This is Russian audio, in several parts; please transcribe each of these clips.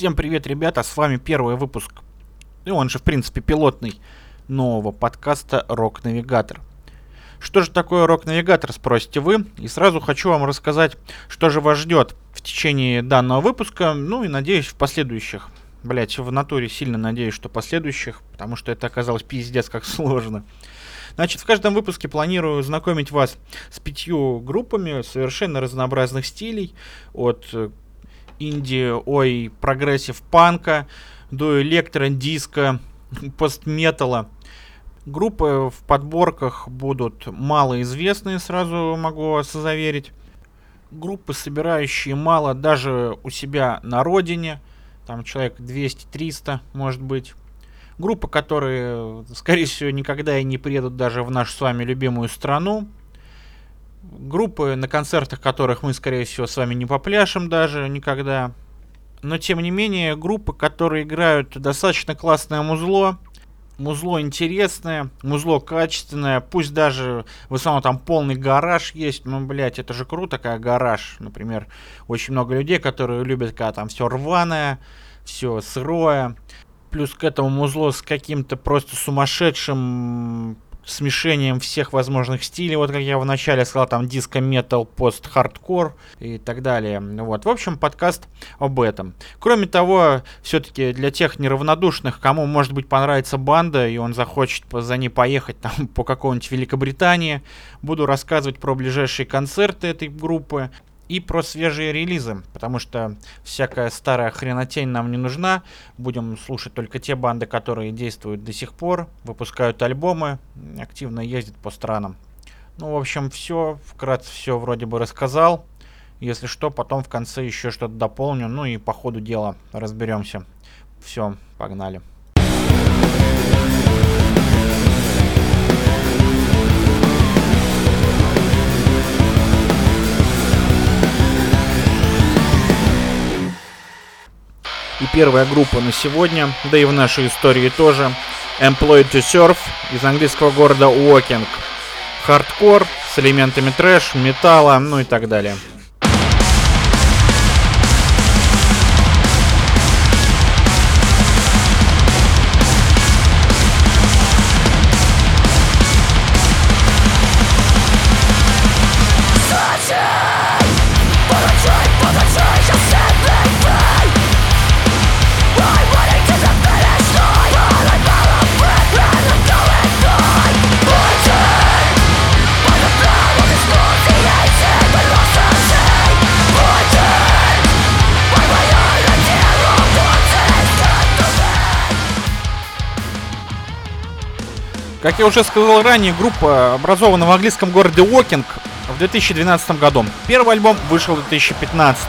Всем привет, ребята, с вами первый выпуск, и он же, в принципе, пилотный, нового подкаста «Рок-навигатор». Что же такое «Рок-навигатор», спросите вы, и сразу хочу вам рассказать, что же вас ждет в течение данного выпуска, ну и, надеюсь, в последующих. Блять, в натуре сильно надеюсь, что последующих, потому что это оказалось пиздец как сложно. Значит, в каждом выпуске планирую знакомить вас с пятью группами совершенно разнообразных стилей, от э, инди, ой, progressive панка, до электро, диска, постметалла. Группы в подборках будут малоизвестные, сразу могу вас заверить. Группы, собирающие мало даже у себя на родине. Там человек 200-300, может быть. Группы, которые, скорее всего, никогда и не приедут даже в нашу с вами любимую страну группы, на концертах которых мы, скорее всего, с вами не попляшем даже никогда. Но, тем не менее, группы, которые играют достаточно классное музло, музло интересное, музло качественное, пусть даже в основном там полный гараж есть, ну, блядь, это же круто, как гараж, например, очень много людей, которые любят, когда там все рваное, все сырое, плюс к этому музло с каким-то просто сумасшедшим смешением всех возможных стилей, вот как я в начале сказал, там диско, метал, пост, хардкор и так далее. Вот, в общем, подкаст об этом. Кроме того, все-таки для тех неравнодушных, кому, может быть, понравится банда, и он захочет за ней поехать там по какому-нибудь Великобритании, буду рассказывать про ближайшие концерты этой группы, и про свежие релизы, потому что всякая старая хренотень нам не нужна. Будем слушать только те банды, которые действуют до сих пор, выпускают альбомы, активно ездят по странам. Ну, в общем, все, вкратце все вроде бы рассказал. Если что, потом в конце еще что-то дополню, ну и по ходу дела разберемся. Все, погнали. И первая группа на сегодня, да и в нашей истории тоже, Employed to Surf из английского города Уокинг. Хардкор с элементами трэш, металла, ну и так далее. Как я уже сказал ранее, группа образована в английском городе Уокинг в 2012 году. Первый альбом вышел в 2015.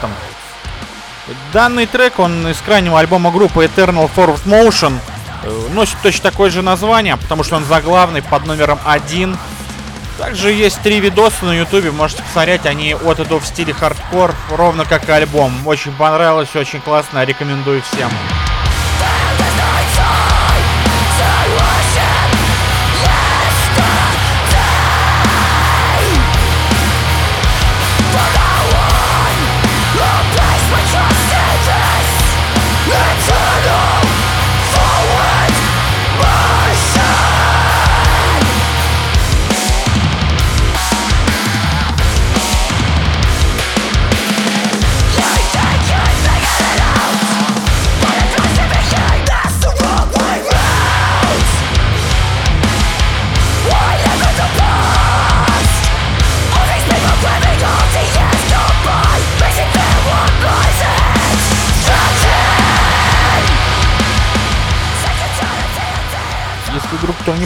Данный трек, он из крайнего альбома группы Eternal Forward Motion, э, носит точно такое же название, потому что он заглавный под номером 1. Также есть три видоса на ютубе, можете посмотреть, они от и до в стиле хардкор, ровно как и альбом. Очень понравилось, очень классно, рекомендую всем.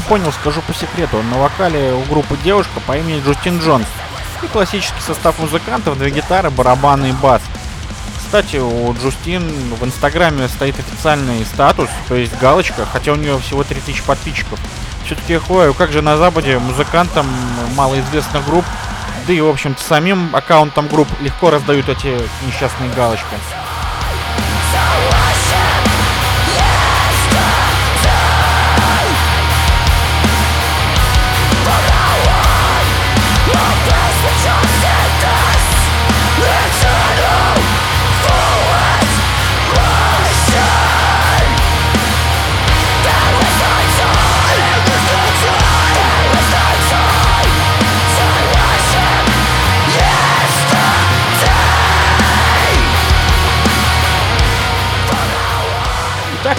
Понял, скажу по секрету. На вокале у группы девушка по имени Джустин Джонс. И классический состав музыкантов, две гитары, барабаны и бас. Кстати, у Джустин в инстаграме стоит официальный статус, то есть галочка, хотя у нее всего 3000 подписчиков. Все-таки хою, как же на Западе музыкантам малоизвестных групп, да и, в общем-то, самим аккаунтам групп легко раздают эти несчастные галочки.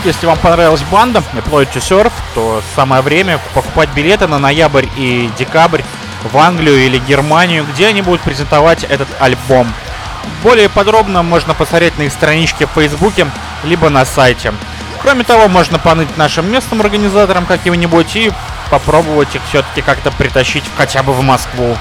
Если вам понравилась банда Employed to Surf, то самое время покупать билеты на ноябрь и декабрь в Англию или Германию, где они будут презентовать этот альбом. Более подробно можно посмотреть на их страничке в Фейсбуке, либо на сайте. Кроме того, можно поныть нашим местным организаторам каким-нибудь и попробовать их все-таки как-то притащить хотя бы в Москву.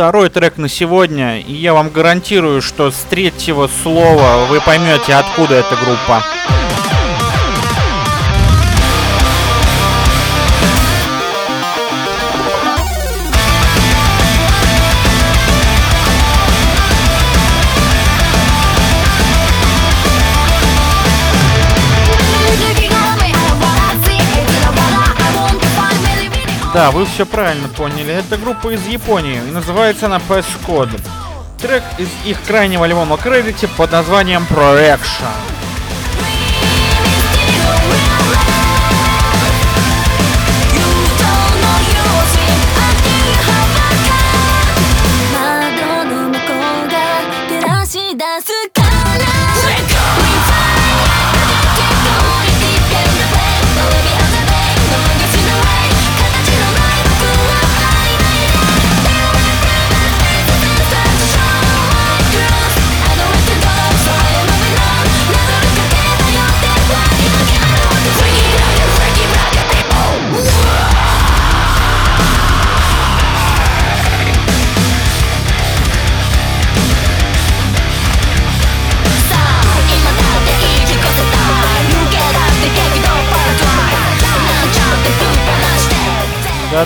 Второй трек на сегодня, и я вам гарантирую, что с третьего слова вы поймете, откуда эта группа. Да, вы все правильно поняли. Это группа из Японии, и называется она Passcode. Трек из их крайнего альбома Credit под названием Proaction.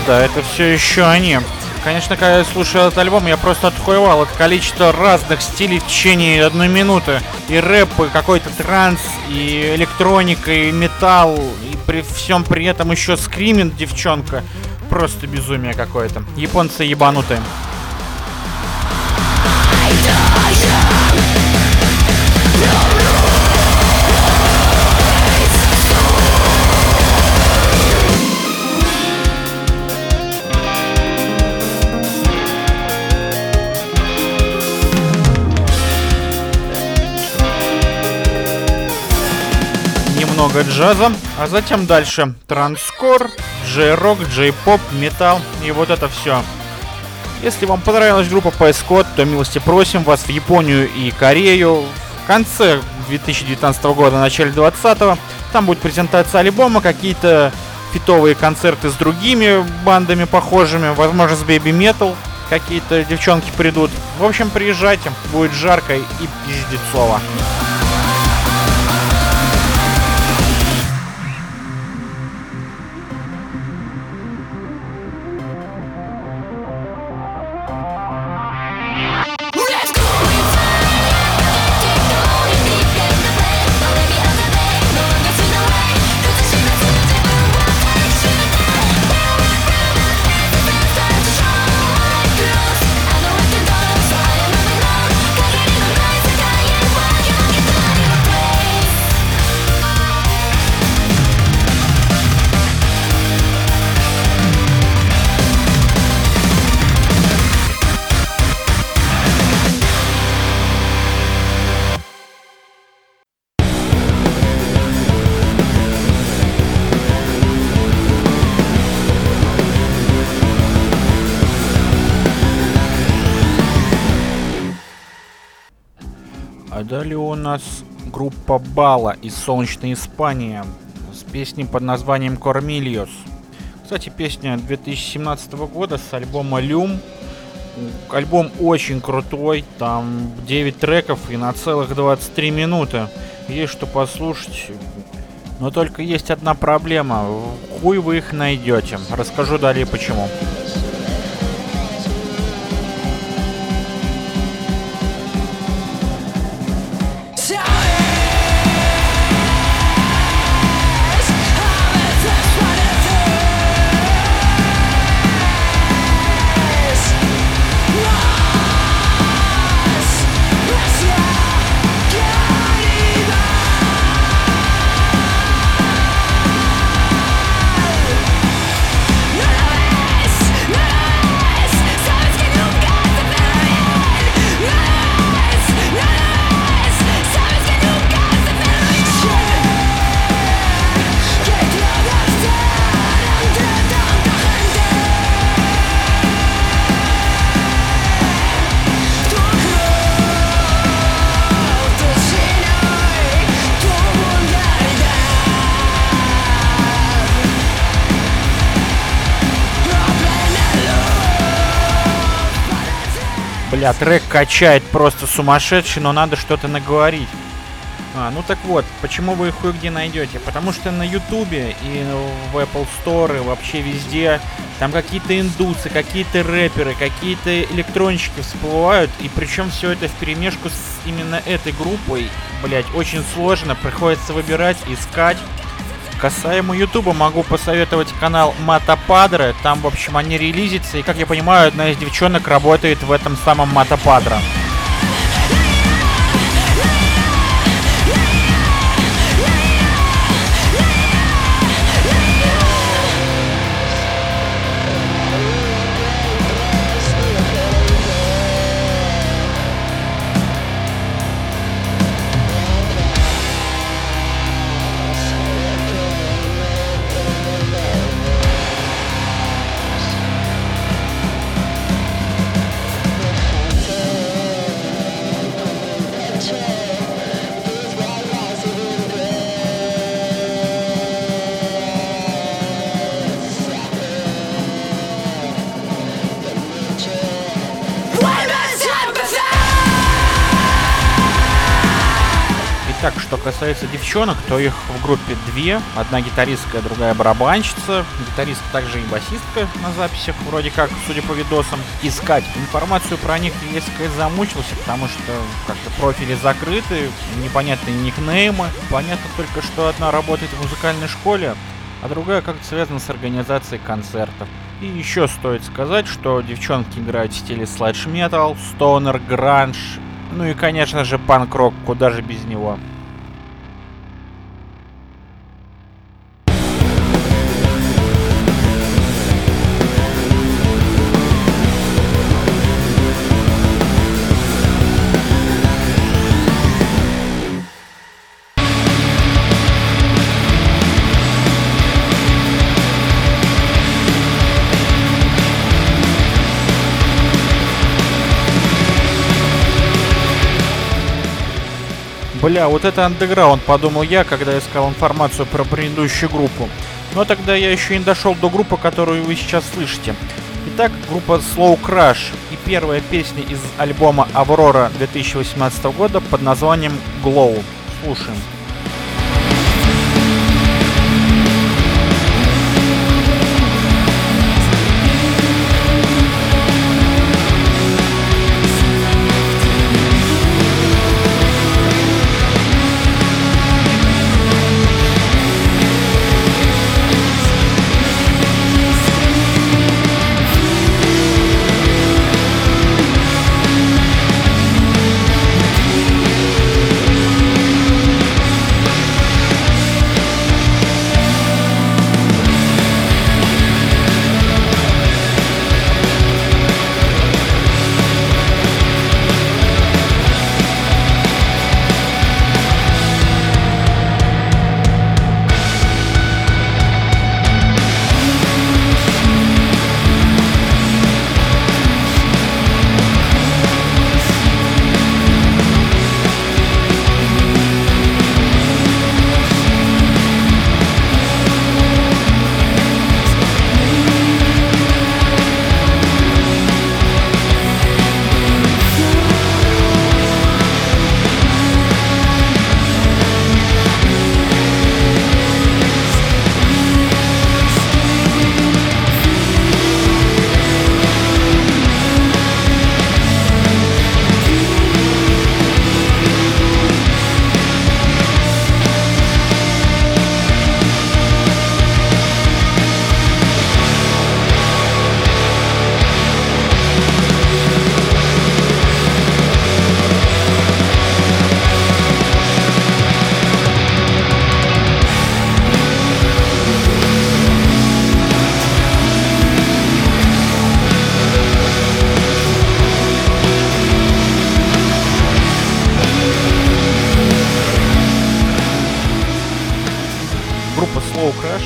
Да-да, это все еще они. Конечно, когда я слушал этот альбом, я просто отхуевал от количества разных стилей в течение одной минуты. И рэп, и какой-то транс, и электроника, и металл, и при всем при этом еще скриминг девчонка. Просто безумие какое-то. Японцы ебанутые. Немного джаза, а затем дальше транскор, джей-рок, джей-поп, металл и вот это все. Если вам понравилась группа PS то милости просим вас в Японию и Корею в конце 2019 года, начале 2020. Там будет презентация альбома, какие-то фитовые концерты с другими бандами похожими, возможно с Baby Metal, какие-то девчонки придут. В общем, приезжайте, будет жарко и пиздецово. Далее у нас группа Бала из солнечной Испании с песней под названием Кормильос. Кстати, песня 2017 года с альбома Люм. Альбом очень крутой, там 9 треков и на целых 23 минуты. Есть что послушать. Но только есть одна проблема. Хуй вы их найдете. Расскажу далее почему. Бля, трек качает просто сумасшедший, но надо что-то наговорить. А, ну так вот, почему вы их где найдете? Потому что на Ютубе и в Apple Store, и вообще везде, там какие-то индусы, какие-то рэперы, какие-то электронщики всплывают, и причем все это в перемешку с именно этой группой, блять, очень сложно, приходится выбирать, искать. Касаемо Ютуба могу посоветовать канал Мата Падре, там, в общем, они релизятся, и, как я понимаю, одна из девчонок работает в этом самом Мата что касается девчонок, то их в группе две. Одна гитаристка, другая барабанщица. Гитаристка также и басистка на записях, вроде как, судя по видосам. Искать информацию про них я сказать замучился, потому что как-то профили закрыты, непонятные никнеймы. Понятно только, что одна работает в музыкальной школе, а другая как-то связана с организацией концертов. И еще стоит сказать, что девчонки играют в стиле слэдж метал, стонер, гранж, ну и конечно же панк-рок, куда же без него. Бля, вот это андеграунд, подумал я, когда искал информацию про предыдущую группу. Но тогда я еще не дошел до группы, которую вы сейчас слышите. Итак, группа Slow Crash и первая песня из альбома Аврора 2018 года под названием Glow. Слушаем.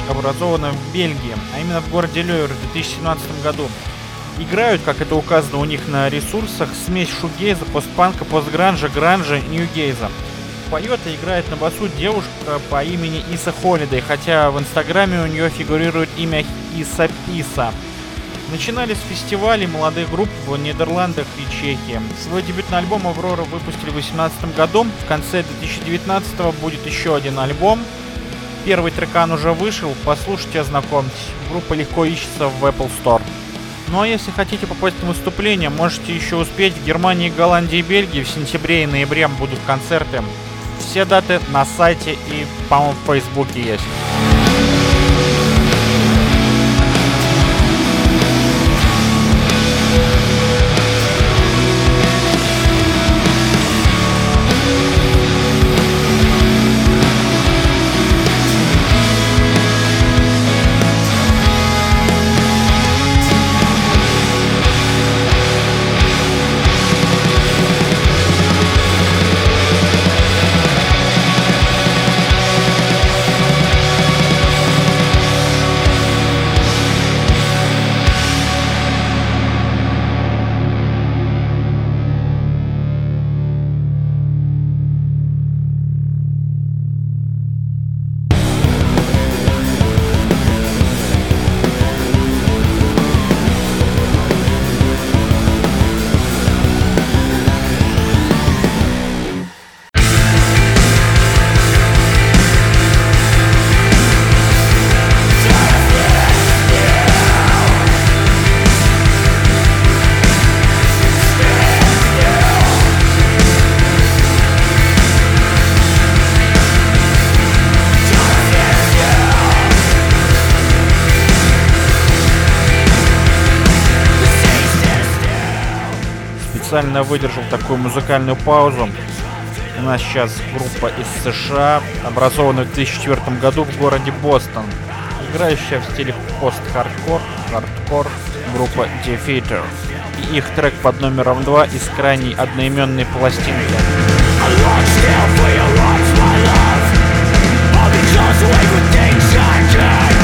Образована в Бельгии, а именно в городе Лёйер в 2017 году. Играют, как это указано у них на ресурсах, смесь шугейза, постпанка, постгранжа, гранжа, ньюгейза. Поет и играет на басу девушка по имени Иса Холидей, хотя в инстаграме у нее фигурирует имя Иса Писа. Начинали с фестивалей молодых групп в Нидерландах и Чехии. Свой дебютный альбом Аврора выпустили в 2018 году. В конце 2019 будет еще один альбом. Первый трекан уже вышел, послушайте, ознакомьтесь. Группа легко ищется в Apple Store. Ну а если хотите попасть на выступление, можете еще успеть. В Германии, Голландии и Бельгии в сентябре и ноябре будут концерты. Все даты на сайте и, по-моему, в Фейсбуке есть. Специально выдержал такую музыкальную паузу. У нас сейчас группа из США, образованная в 2004 году в городе Бостон, играющая в стиле пост-хардкор, хардкор, группа Defeater. И их трек под номером 2 из крайней одноименной пластинки. Так,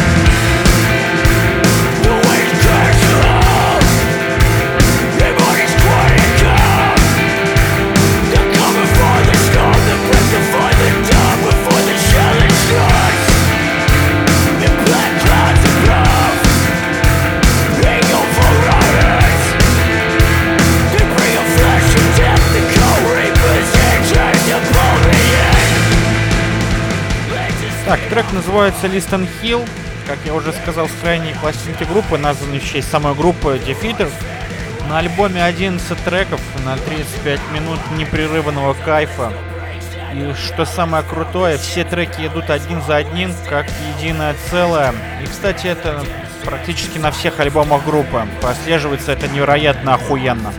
трек называется Listen Hill. Как я уже сказал, с крайней пластинки группы, названной в честь самой группы Defeater. На альбоме 11 треков на 35 минут непрерывного кайфа. И что самое крутое, все треки идут один за одним, как единое целое. И, кстати, это практически на всех альбомах группы. Прослеживается это невероятно охуенно.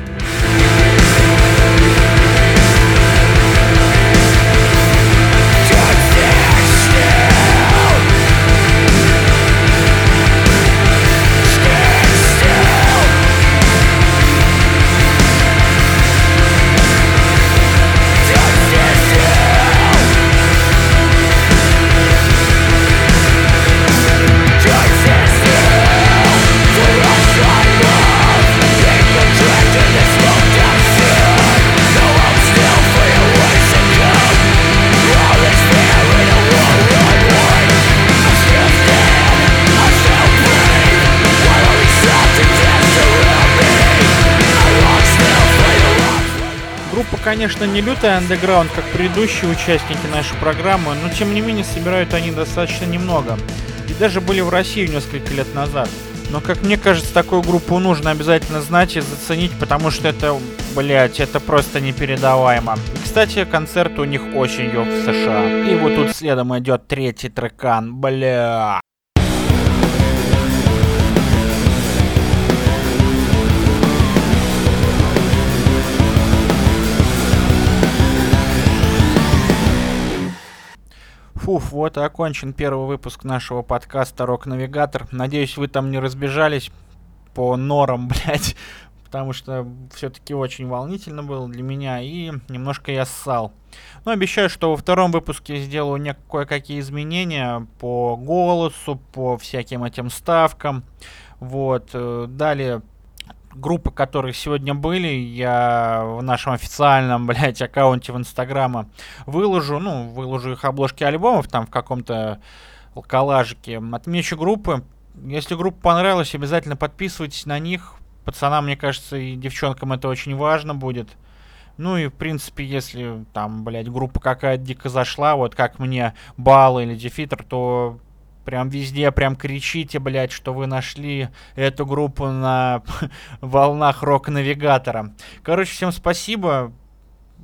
Конечно, не лютый андеграунд, как предыдущие участники нашей программы, но тем не менее собирают они достаточно немного. И даже были в России несколько лет назад. Но, как мне кажется, такую группу нужно обязательно знать и заценить, потому что это, блять, это просто непередаваемо. И, кстати, концерт у них осенью в США. И вот тут следом идет третий трекан, бля. Фуф, вот и окончен первый выпуск нашего подкаста «Рок-навигатор». Надеюсь, вы там не разбежались по норам, блядь, потому что все-таки очень волнительно было для меня, и немножко я ссал. Но обещаю, что во втором выпуске сделаю кое-какие изменения по голосу, по всяким этим ставкам. Вот, э, далее группы, которые сегодня были, я в нашем официальном, блядь, аккаунте в Инстаграма выложу, ну, выложу их обложки альбомов там в каком-то коллажике. Отмечу группы, если группа понравилась, обязательно подписывайтесь на них. Пацанам, мне кажется, и девчонкам это очень важно будет. Ну и, в принципе, если там, блядь, группа какая-то дико зашла, вот как мне Бал или Дефитер, то прям везде прям кричите, блядь, что вы нашли эту группу на волнах рок-навигатора. Короче, всем спасибо.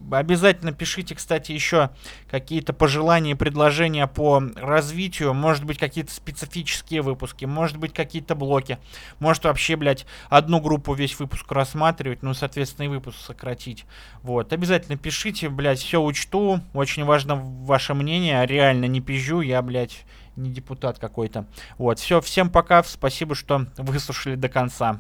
Обязательно пишите, кстати, еще какие-то пожелания и предложения по развитию. Может быть, какие-то специфические выпуски, может быть, какие-то блоки. Может, вообще, блядь, одну группу весь выпуск рассматривать, ну, соответственно, и выпуск сократить. Вот, обязательно пишите, блядь, все учту. Очень важно ваше мнение. Реально не пизжу, я, блядь, не депутат какой-то. Вот, все, всем пока, спасибо, что выслушали до конца.